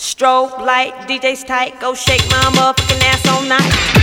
Strobe light, DJ's tight, go shake my motherfucking ass all night.